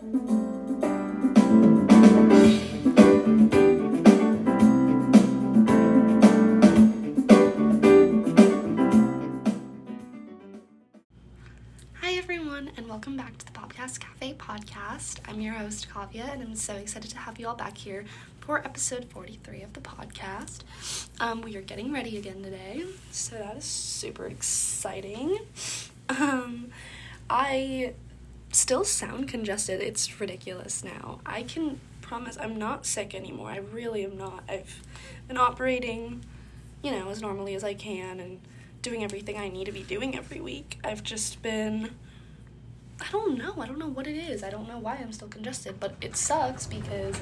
Hi, everyone, and welcome back to the Podcast Cafe podcast. I'm your host, Kavya, and I'm so excited to have you all back here for episode 43 of the podcast. Um, we are getting ready again today, so that is super exciting. Um, I still sound congested. It's ridiculous now. I can promise I'm not sick anymore. I really am not. I've been operating, you know, as normally as I can and doing everything I need to be doing every week. I've just been I don't know. I don't know what it is. I don't know why I'm still congested, but it sucks because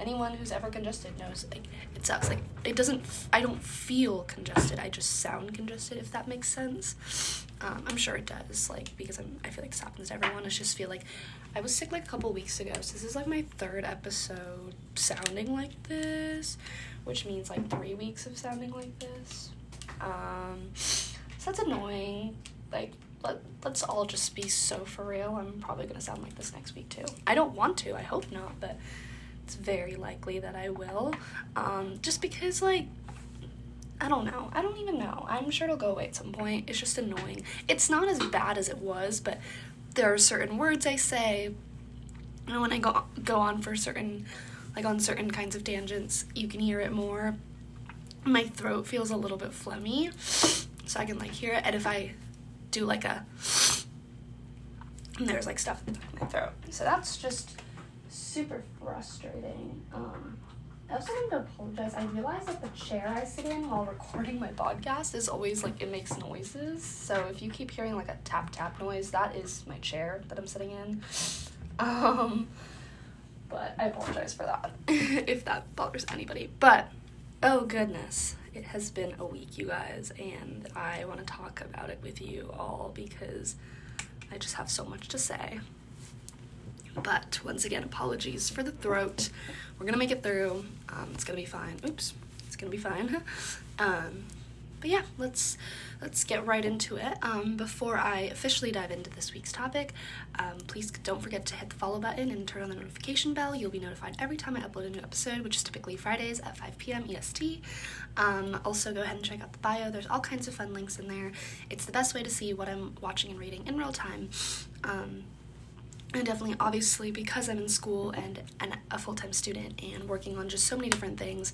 anyone who's ever congested knows like it sucks. Like it doesn't I don't feel congested. I just sound congested if that makes sense. Um, I'm sure it does like because I'm I feel like this happens to everyone. I just feel like I was sick like a couple weeks ago. So this is like my third episode sounding like this, which means like 3 weeks of sounding like this. Um, so that's annoying. Like, let, let's all just be so for real. I'm probably going to sound like this next week too. I don't want to, I hope not, but it's very likely that I will. Um, just because, like, I don't know. I don't even know. I'm sure it'll go away at some point. It's just annoying. It's not as bad as it was, but there are certain words I say, and when I go go on for certain, like on certain kinds of tangents, you can hear it more my throat feels a little bit phlegmy, so I can like hear it. And if I do like a, there's like stuff in my throat, so that's just super frustrating. Um, I also want to apologize. I realize that the chair I sit in while recording my podcast is always like it makes noises. So if you keep hearing like a tap tap noise, that is my chair that I'm sitting in. Um, but I apologize for that if that bothers anybody. But Oh goodness, it has been a week, you guys, and I want to talk about it with you all because I just have so much to say. But once again, apologies for the throat. We're gonna make it through. Um, it's gonna be fine. Oops, it's gonna be fine. um, but yeah, let's let's get right into it. Um, before I officially dive into this week's topic, um, please don't forget to hit the follow button and turn on the notification bell. You'll be notified every time I upload a new episode, which is typically Fridays at 5 p.m. EST. Um, also, go ahead and check out the bio. There's all kinds of fun links in there. It's the best way to see what I'm watching and reading in real time. And definitely obviously because i'm in school and, and a full-time student and working on just so many different things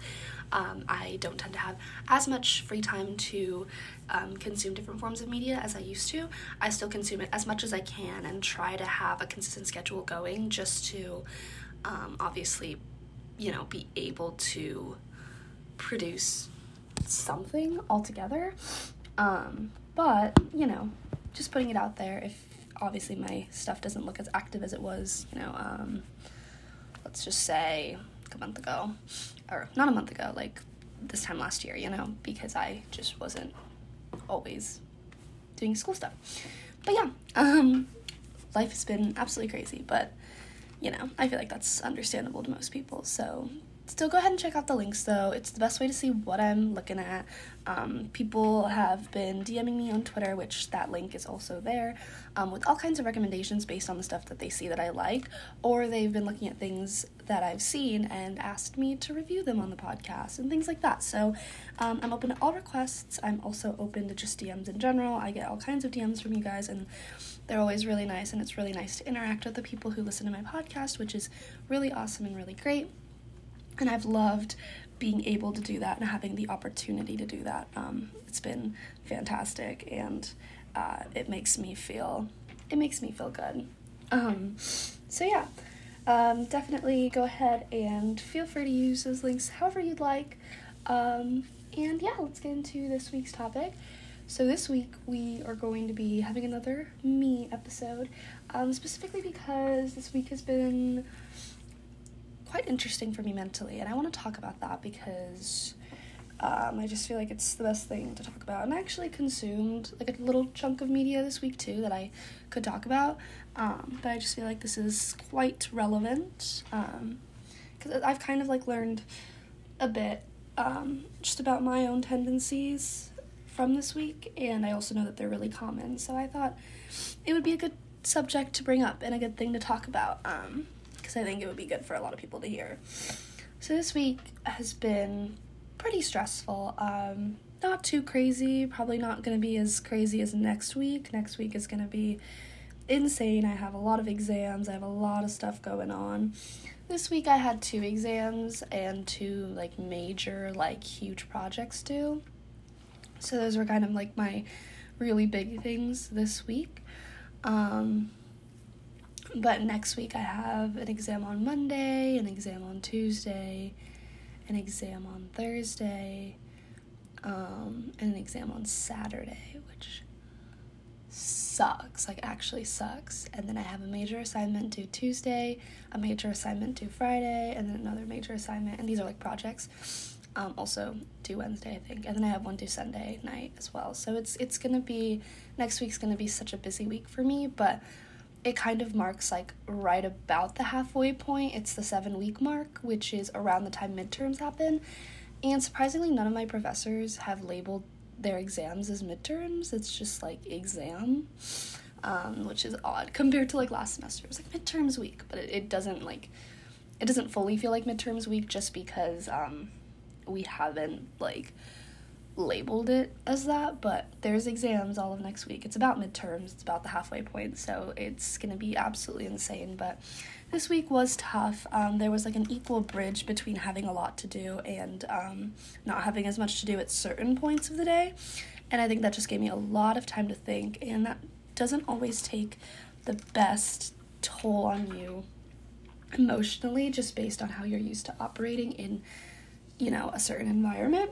um, i don't tend to have as much free time to um, consume different forms of media as i used to. I still consume it as much as i can and try to have a consistent schedule going just to um, obviously you know be able to produce something altogether. Um, but you know just putting it out there if obviously my stuff doesn't look as active as it was, you know, um, let's just say a month ago, or not a month ago, like this time last year, you know, because I just wasn't always doing school stuff. But yeah, um, life has been absolutely crazy, but you know, I feel like that's understandable to most people. So still go ahead and check out the links though. It's the best way to see what I'm looking at. Um, people have been DMing me on Twitter, which that link is also there, um, with all kinds of recommendations based on the stuff that they see that I like, or they've been looking at things that I've seen and asked me to review them on the podcast and things like that. So um, I'm open to all requests. I'm also open to just DMs in general. I get all kinds of DMs from you guys, and they're always really nice, and it's really nice to interact with the people who listen to my podcast, which is really awesome and really great and I've loved being able to do that and having the opportunity to do that. Um, it's been fantastic, and uh, it makes me feel it makes me feel good. Um, so yeah, um, definitely go ahead and feel free to use those links however you'd like. Um, and yeah, let's get into this week's topic. So this week we are going to be having another me episode, um, specifically because this week has been quite interesting for me mentally, and I want to talk about that because um, I just feel like it's the best thing to talk about. And I actually consumed like a little chunk of media this week too that I could talk about, um, but I just feel like this is quite relevant because um, I've kind of like learned a bit um, just about my own tendencies from this week, and I also know that they're really common. So I thought it would be a good subject to bring up and a good thing to talk about because I think it would be good for a lot of people to hear. So this week has been pretty stressful. Um, not too crazy, probably not going to be as crazy as next week. Next week is going to be insane. I have a lot of exams, I have a lot of stuff going on. This week I had two exams and two like major like huge projects due. So those were kind of like my really big things this week. Um, but next week I have an exam on Monday, an exam on Tuesday, an exam on Thursday, um, and an exam on Saturday, which sucks, like actually sucks. And then I have a major assignment due Tuesday, a major assignment due Friday, and then another major assignment. And these are like projects. Um, also due Wednesday, I think, and then I have one due Sunday night as well. So it's it's gonna be next week's gonna be such a busy week for me, but it kind of marks like right about the halfway point. It's the seven week mark, which is around the time midterms happen. And surprisingly, none of my professors have labeled their exams as midterms. It's just like exam, um, which is odd compared to like last semester. It was like midterms week, but it, it doesn't like it doesn't fully feel like midterms week just because um, we haven't like labeled it as that, but there's exams all of next week. It's about midterms, it's about the halfway point, so it's gonna be absolutely insane. But this week was tough. Um, there was like an equal bridge between having a lot to do and um, not having as much to do at certain points of the day. And I think that just gave me a lot of time to think, and that doesn't always take the best toll on you emotionally just based on how you're used to operating in you know a certain environment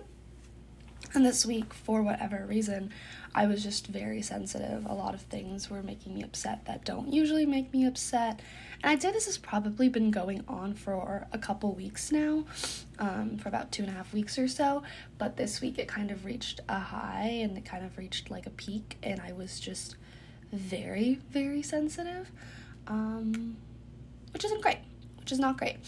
and this week, for whatever reason, I was just very sensitive. A lot of things were making me upset that don't usually make me upset. And I'd say this has probably been going on for a couple weeks now, um, for about two and a half weeks or so. But this week it kind of reached a high and it kind of reached like a peak, and I was just very, very sensitive, um, which isn't great, which is not great.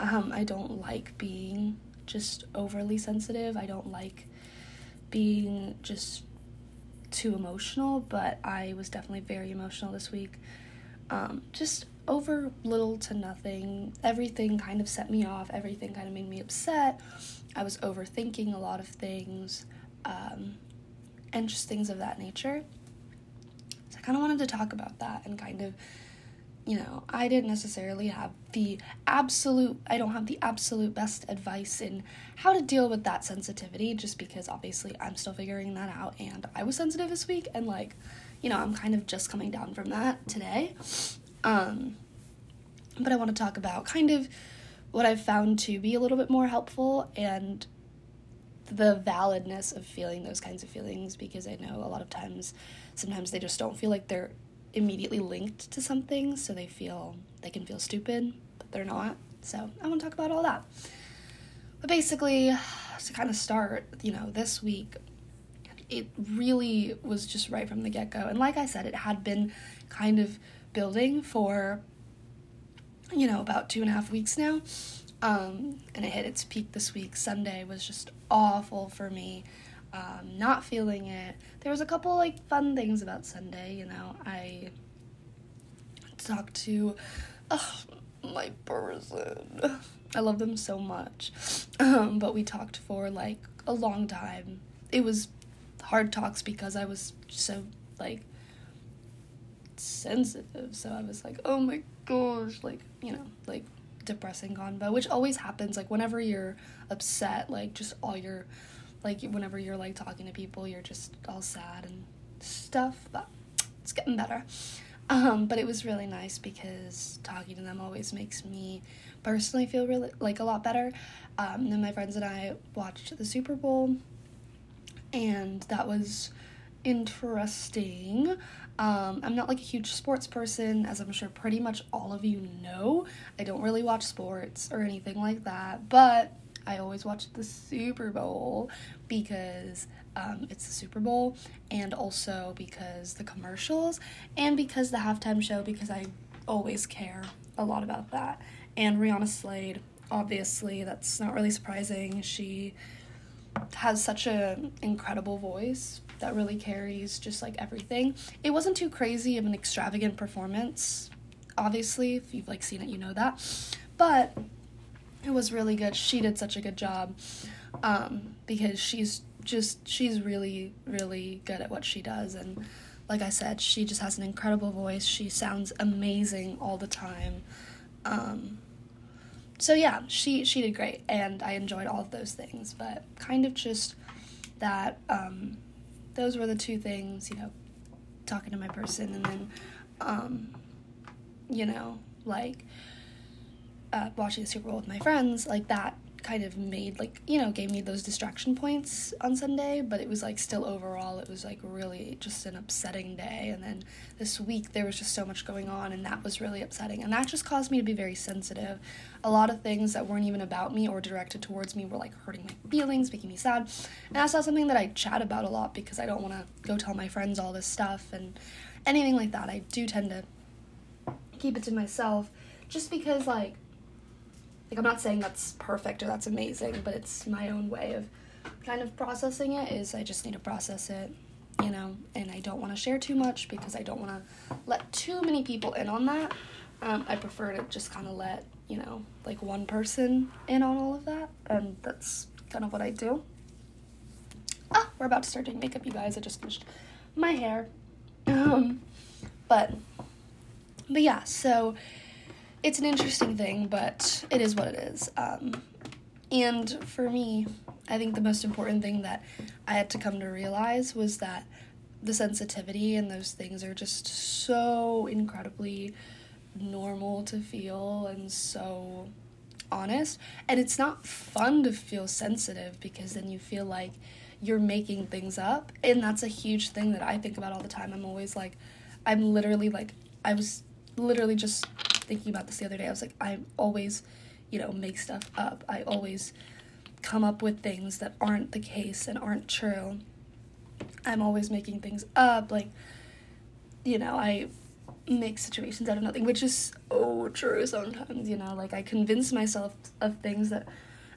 Um, I don't like being just overly sensitive. I don't like being just too emotional, but I was definitely very emotional this week. Um, just over little to nothing. Everything kind of set me off, everything kind of made me upset. I was overthinking a lot of things, um, and just things of that nature. So I kind of wanted to talk about that and kind of you know, I didn't necessarily have the absolute, I don't have the absolute best advice in how to deal with that sensitivity just because obviously I'm still figuring that out and I was sensitive this week and like, you know, I'm kind of just coming down from that today. Um, but I want to talk about kind of what I've found to be a little bit more helpful and the validness of feeling those kinds of feelings because I know a lot of times sometimes they just don't feel like they're immediately linked to something, so they feel they can feel stupid, but they're not. So I want to talk about all that. But basically, to kind of start, you know, this week, it really was just right from the get go. And like I said, it had been kind of building for, you know, about two and a half weeks now. Um, and it hit its peak this week. Sunday was just awful for me um, not feeling it. There was a couple like fun things about Sunday, you know. I talked to my person. I love them so much. Um, but we talked for like a long time. It was hard talks because I was so like sensitive. So I was like, oh my gosh, like, you know, like depressing convo, which always happens. Like, whenever you're upset, like, just all your like whenever you're like talking to people you're just all sad and stuff but it's getting better. Um, but it was really nice because talking to them always makes me personally feel really like a lot better. Um, then my friends and i watched the super bowl and that was interesting. Um, i'm not like a huge sports person as i'm sure pretty much all of you know. I don't really watch sports or anything like that but I always watch the Super Bowl because um, it's the Super Bowl, and also because the commercials, and because the halftime show, because I always care a lot about that. And Rihanna Slade, obviously, that's not really surprising. She has such an incredible voice that really carries just like everything. It wasn't too crazy of an extravagant performance. Obviously, if you've like seen it, you know that. But it was really good. She did such a good job um, because she's just she's really really good at what she does and like I said, she just has an incredible voice. She sounds amazing all the time. Um, so yeah, she she did great, and I enjoyed all of those things. But kind of just that um, those were the two things, you know, talking to my person, and then, um, you know, like uh, watching the Super Bowl with my friends, like that kind of made like you know gave me those distraction points on Sunday, but it was like still overall it was like really just an upsetting day. And then this week there was just so much going on, and that was really upsetting, and that just caused me to be very sensitive. A lot of things that weren't even about me or directed towards me were like hurting my feelings, making me sad, and that's not something that I chat about a lot because I don't want to go tell my friends all this stuff and anything like that. I do tend to keep it to myself just because like like I'm not saying that's perfect or that's amazing, but it's my own way of kind of processing it is I just need to process it, you know, and I don't want to share too much because I don't want to let too many people in on that. Um, I prefer to just kind of let, you know, like one person in on all of that, and that's kind of what I do. Ah, we're about to start doing makeup, you guys. I just finished my hair. Um, but, but yeah, so it's an interesting thing, but it is what it is. Um, and for me, I think the most important thing that I had to come to realize was that the sensitivity and those things are just so incredibly normal to feel and so honest. And it's not fun to feel sensitive because then you feel like you're making things up. And that's a huge thing that I think about all the time. I'm always like, I'm literally like, I was literally just thinking about this the other day. I was like, I always, you know, make stuff up. I always come up with things that aren't the case and aren't true. I'm always making things up. Like, you know, I make situations out of nothing, which is so true sometimes, you know, like I convince myself of things that,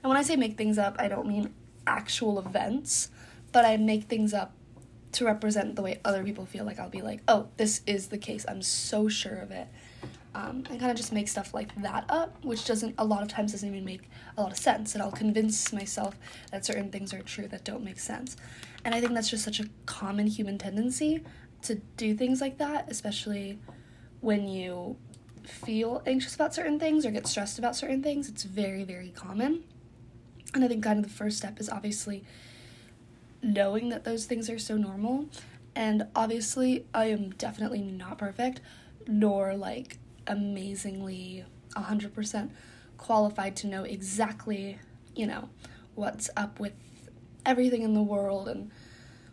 and when I say make things up, I don't mean actual events, but I make things up to represent the way other people feel. Like I'll be like, oh, this is the case. I'm so sure of it um, and kind of just make stuff like that up, which doesn't a lot of times doesn't even make a lot of sense. And I'll convince myself that certain things are true that don't make sense. And I think that's just such a common human tendency to do things like that, especially when you feel anxious about certain things or get stressed about certain things. It's very, very common. And I think kind of the first step is obviously knowing that those things are so normal. And obviously, I am definitely not perfect, nor like amazingly 100% qualified to know exactly, you know, what's up with everything in the world and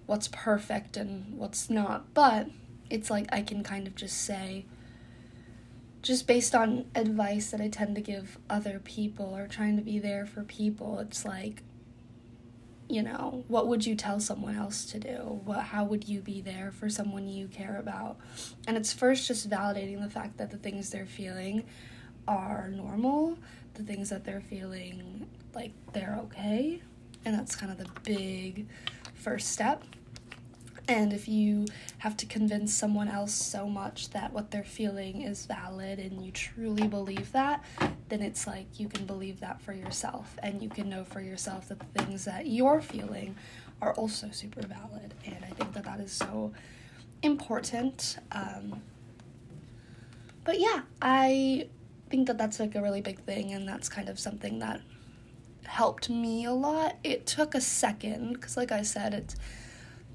what's perfect and what's not. But it's like I can kind of just say, just based on advice that I tend to give other people or trying to be there for people, it's like you know, what would you tell someone else to do? What how would you be there for someone you care about? And it's first just validating the fact that the things they're feeling are normal, the things that they're feeling like they're okay. And that's kind of the big first step. And if you have to convince someone else so much that what they're feeling is valid and you truly believe that, then it's like you can believe that for yourself and you can know for yourself that the things that you're feeling are also super valid. And I think that that is so important. Um, but yeah, I think that that's like a really big thing, and that's kind of something that helped me a lot. It took a second because, like I said, it's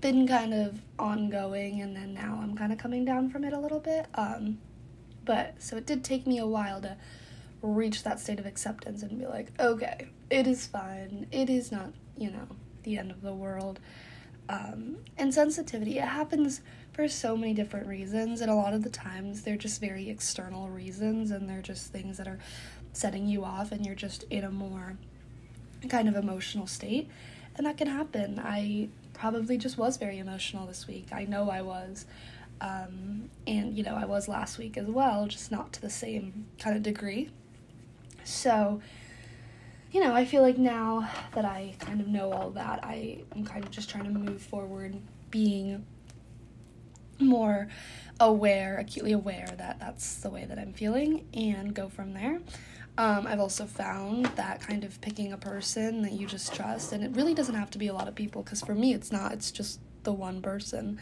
been kind of ongoing and then now I'm kind of coming down from it a little bit. Um, but so it did take me a while to reach that state of acceptance and be like, okay, it is fine. It is not, you know, the end of the world. Um, and sensitivity, it happens for so many different reasons, and a lot of the times they're just very external reasons, and they're just things that are setting you off, and you're just in a more kind of emotional state. And that can happen. I probably just was very emotional this week. I know I was. Um, and, you know, I was last week as well, just not to the same kind of degree. So, you know, I feel like now that I kind of know all that, I am kind of just trying to move forward being more aware, acutely aware that that's the way that I'm feeling, and go from there. Um, I've also found that kind of picking a person that you just trust, and it really doesn't have to be a lot of people, because for me, it's not, it's just the one person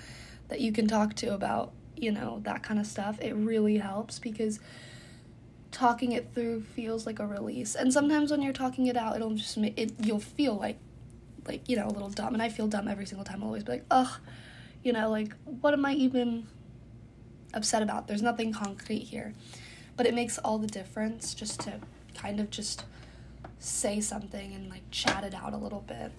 that you can talk to about, you know, that kind of stuff. It really helps because talking it through feels like a release. And sometimes when you're talking it out, it'll just make it, you'll feel like, like, you know, a little dumb. And I feel dumb every single time. I'll always be like, ugh, you know, like, what am I even upset about? There's nothing concrete here. But it makes all the difference just to kind of just say something and like chat it out a little bit.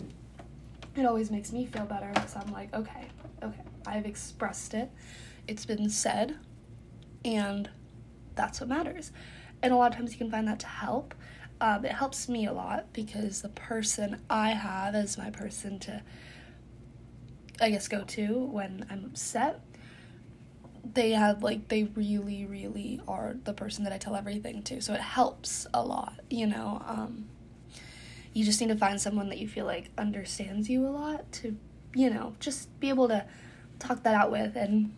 It always makes me feel better because I'm like, okay, okay, I've expressed it, it's been said, and that's what matters. And a lot of times you can find that to help. Um, it helps me a lot because the person I have as my person to, I guess, go to when I'm upset they have like they really really are the person that I tell everything to. So it helps a lot you know um you just need to find someone that you feel like understands you a lot to you know just be able to talk that out with. And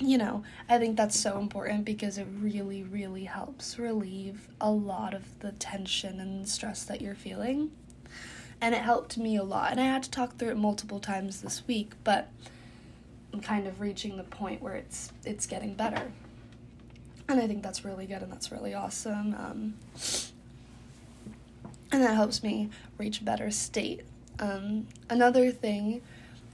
you know i think that's so important because it really really helps relieve a lot of the tension and stress that you're feeling. And it helped me a lot. And i had to talk through it multiple times this week but Kind of reaching the point where it's it's getting better. And I think that's really good and that's really awesome. Um, and that helps me reach a better state. Um, another thing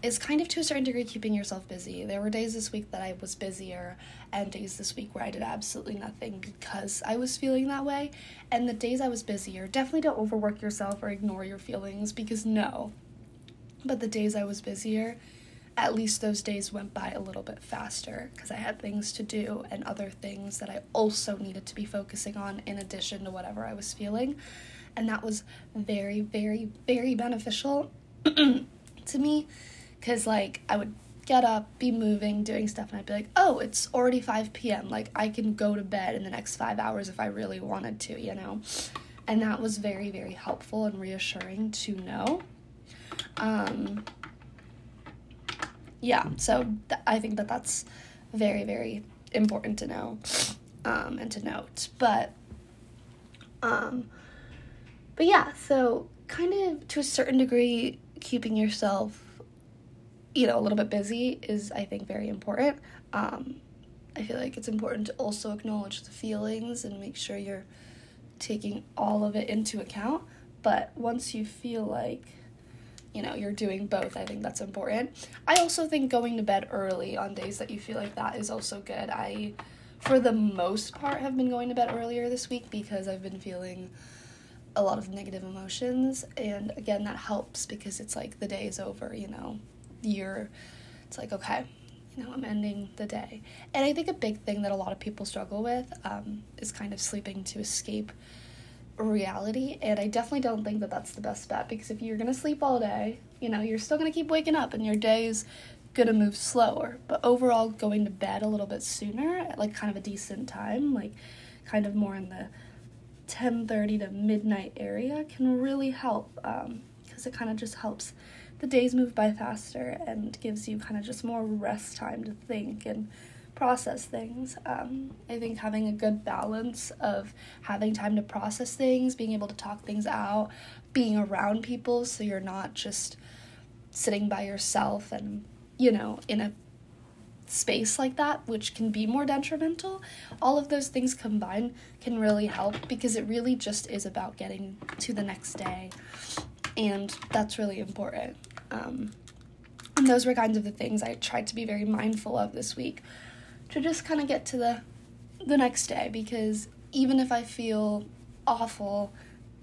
is kind of to a certain degree keeping yourself busy. There were days this week that I was busier, and days this week where I did absolutely nothing because I was feeling that way. And the days I was busier, definitely don't overwork yourself or ignore your feelings because no. But the days I was busier, at least those days went by a little bit faster because I had things to do and other things that I also needed to be focusing on in addition to whatever I was feeling. And that was very, very, very beneficial to me because, like, I would get up, be moving, doing stuff, and I'd be like, oh, it's already 5 p.m. Like, I can go to bed in the next five hours if I really wanted to, you know? And that was very, very helpful and reassuring to know. Um, yeah, so th- I think that that's very, very important to know um, and to note. But, um, but yeah, so kind of to a certain degree, keeping yourself, you know, a little bit busy is, I think, very important. Um, I feel like it's important to also acknowledge the feelings and make sure you're taking all of it into account. But once you feel like you know you're doing both i think that's important. I also think going to bed early on days that you feel like that is also good. I for the most part have been going to bed earlier this week because i've been feeling a lot of negative emotions. And again that helps because it's like the day is over you know you're it's like okay you know i'm ending the day. And i think a big thing that a lot of people struggle with um, is kind of sleeping to escape reality and i definitely don't think that that's the best bet because if you're going to sleep all day you know you're still going to keep waking up and your day's going to move slower. But overall going to bed a little bit sooner at like kind of a decent time like kind of more in the 10:30 to midnight area can really help because um, it kind of just helps the days move by faster and gives you kind of just more rest time to think and process things. Um, I think having a good balance of having time to process things, being able to talk things out, being around people so you're not just sitting by yourself and, you know, in a space like that, which can be more detrimental. All of those things combined can really help because it really just is about getting to the next day. And that's really important. Um, and those were kinds of the things I tried to be very mindful of this week to just kind of get to the the next day because even if I feel awful,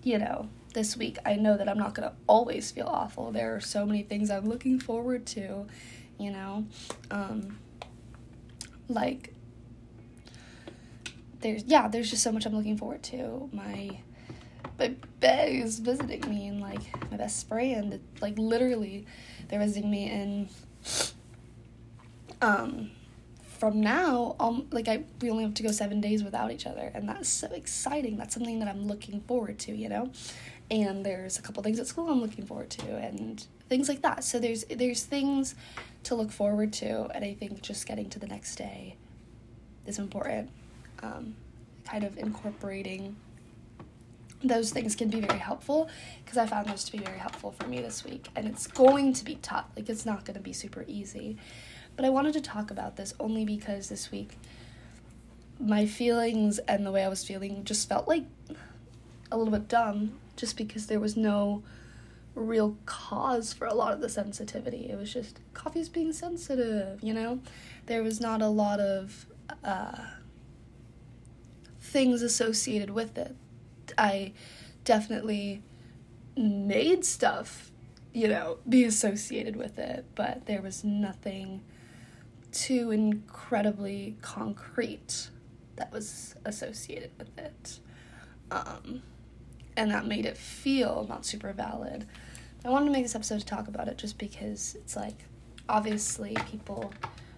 you know, this week, I know that I'm not going to always feel awful. There are so many things I'm looking forward to, you know. Um like there's yeah, there's just so much I'm looking forward to. My my bed is visiting me and like my best friend like literally they're visiting me in um from now, um, like I we only have to go seven days without each other, and that's so exciting. That's something that I'm looking forward to, you know. And there's a couple things at school I'm looking forward to, and things like that. So there's there's things to look forward to, and I think just getting to the next day is important. Um, kind of incorporating those things can be very helpful because I found those to be very helpful for me this week. And it's going to be tough, like, it's not going to be super easy. But I wanted to talk about this only because this week my feelings and the way I was feeling just felt like a little bit dumb just because there was no real cause for a lot of the sensitivity. It was just coffee's being sensitive, you know? There was not a lot of uh, things associated with it. I definitely made stuff, you know, be associated with it, but there was nothing too incredibly concrete that was associated with it. Um, and that made it feel not super valid. I wanted to make this episode to talk about it just because it's like, obviously, people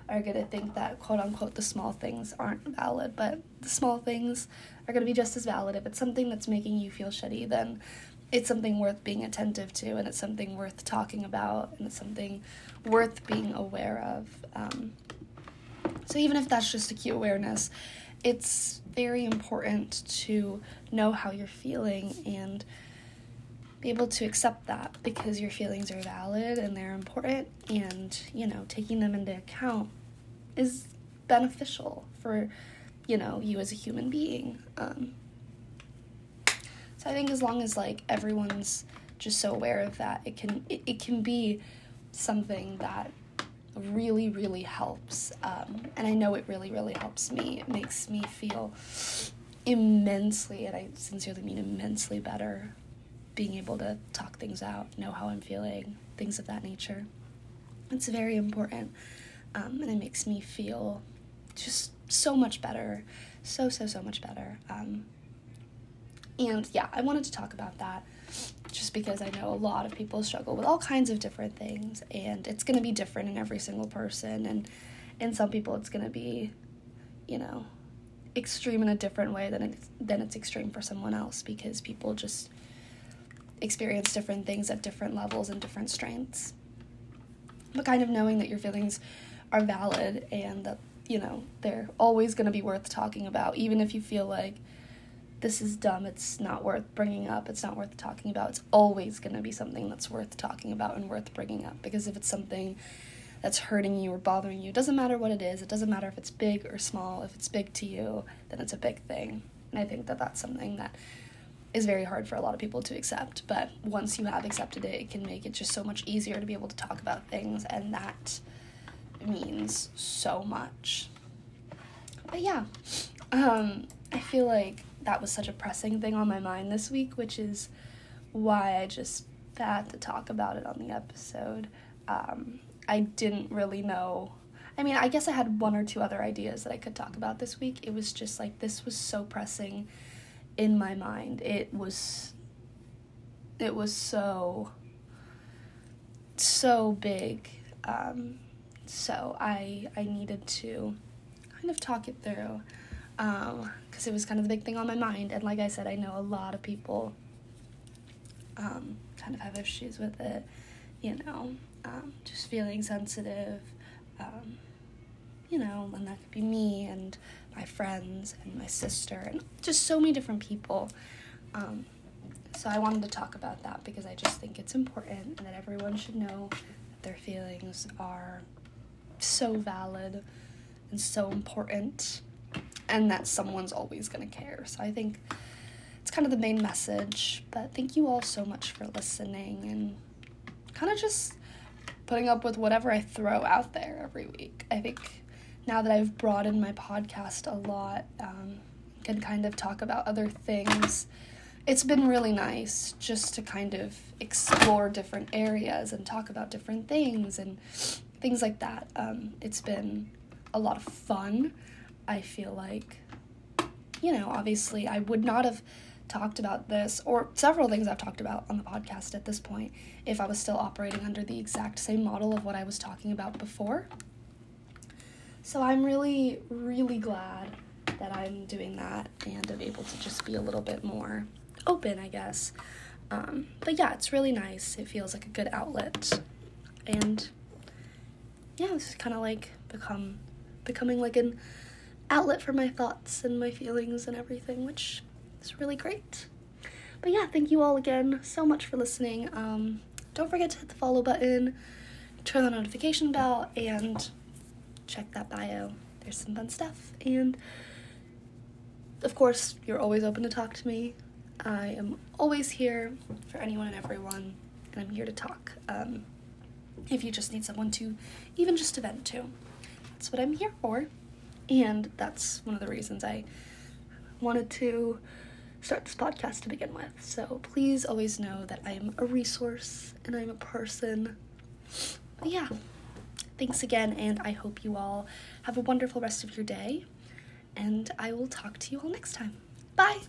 are going to think that quote unquote the small things aren't valid, but the small things are going to be just as valid. If it's something that's making you feel shitty, then it's something worth being attentive to, and it's something worth talking about, and it's something worth being aware of. Um, so, even if that's just a cute awareness, it's very important to know how you're feeling and be able to accept that because your feelings are valid and they're important and you know taking them into account is beneficial for you know you as a human being um, so i think as long as like everyone's just so aware of that it can it, it can be something that really really helps um, and i know it really really helps me it makes me feel immensely and i sincerely mean immensely better being able to talk things out, know how I'm feeling, things of that nature. It's very important, um, and it makes me feel just so much better, so so so much better. Um, and yeah, I wanted to talk about that just because I know a lot of people struggle with all kinds of different things, and it's going to be different in every single person, and in some people it's going to be, you know, extreme in a different way than it's than it's extreme for someone else because people just experience different things at different levels and different strengths. But kind of knowing that your feelings are valid and that, you know, they're always going to be worth talking about, even if you feel like this is dumb, it's not worth bringing up, it's not worth talking about. It's always going to be something that's worth talking about and worth bringing up because if it's something that's hurting you or bothering you, it doesn't matter what it is, it doesn't matter if it's big or small. If it's big to you, then it's a big thing. And I think that that's something that is very hard for a lot of people to accept. But once you have accepted it, it can make it just so much easier to be able to talk about things, and that means so much. But yeah, um, I feel like that was such a pressing thing on my mind this week, which is why I just had to talk about it on the episode. Um, I didn't really know. I mean, I guess I had one or two other ideas that I could talk about this week. It was just like this was so pressing in my mind. It was it was so so big. Um, so I I needed to kind of talk it through because um, it was kind of the big thing on my mind. And like I said, I know a lot of people um, kind of have issues with it. You know, um, just feeling sensitive. Um, you know, and that could be me and my friends and my sister and just so many different people. Um, so I wanted to talk about that because I just think it's important and that everyone should know that their feelings are so valid and so important and that someone's always going to care. So I think it's kind of the main message. But thank you all so much for listening and kind of just putting up with whatever I throw out there every week. I think now that I've broadened my podcast a lot, um, can kind of talk about other things. It's been really nice just to kind of explore different areas and talk about different things and things like that. Um, it's been a lot of fun. I feel like, you know, obviously, I would not have talked about this or several things I've talked about on the podcast at this point if I was still operating under the exact same model of what I was talking about before. So I'm really, really glad that I'm doing that and I'm able to just be a little bit more open, I guess. Um, but yeah, it's really nice. It feels like a good outlet. And yeah, it's kind of like become becoming like an outlet for my thoughts and my feelings and everything, which is really great. But yeah, thank you all again so much for listening. Um, don't forget to hit the follow button, turn the notification bell, and check that bio. There's some fun stuff. And of course, you're always open to talk to me. I am always here for anyone and everyone, and I'm here to talk. Um, if you just need someone to, even just to vent to, that's what I'm here for. And that's one of the reasons I wanted to start this podcast to begin with. So please always know that I am a resource and I'm a person. But yeah, thanks again, and I hope you all have a wonderful rest of your day. And I will talk to you all next time. Bye!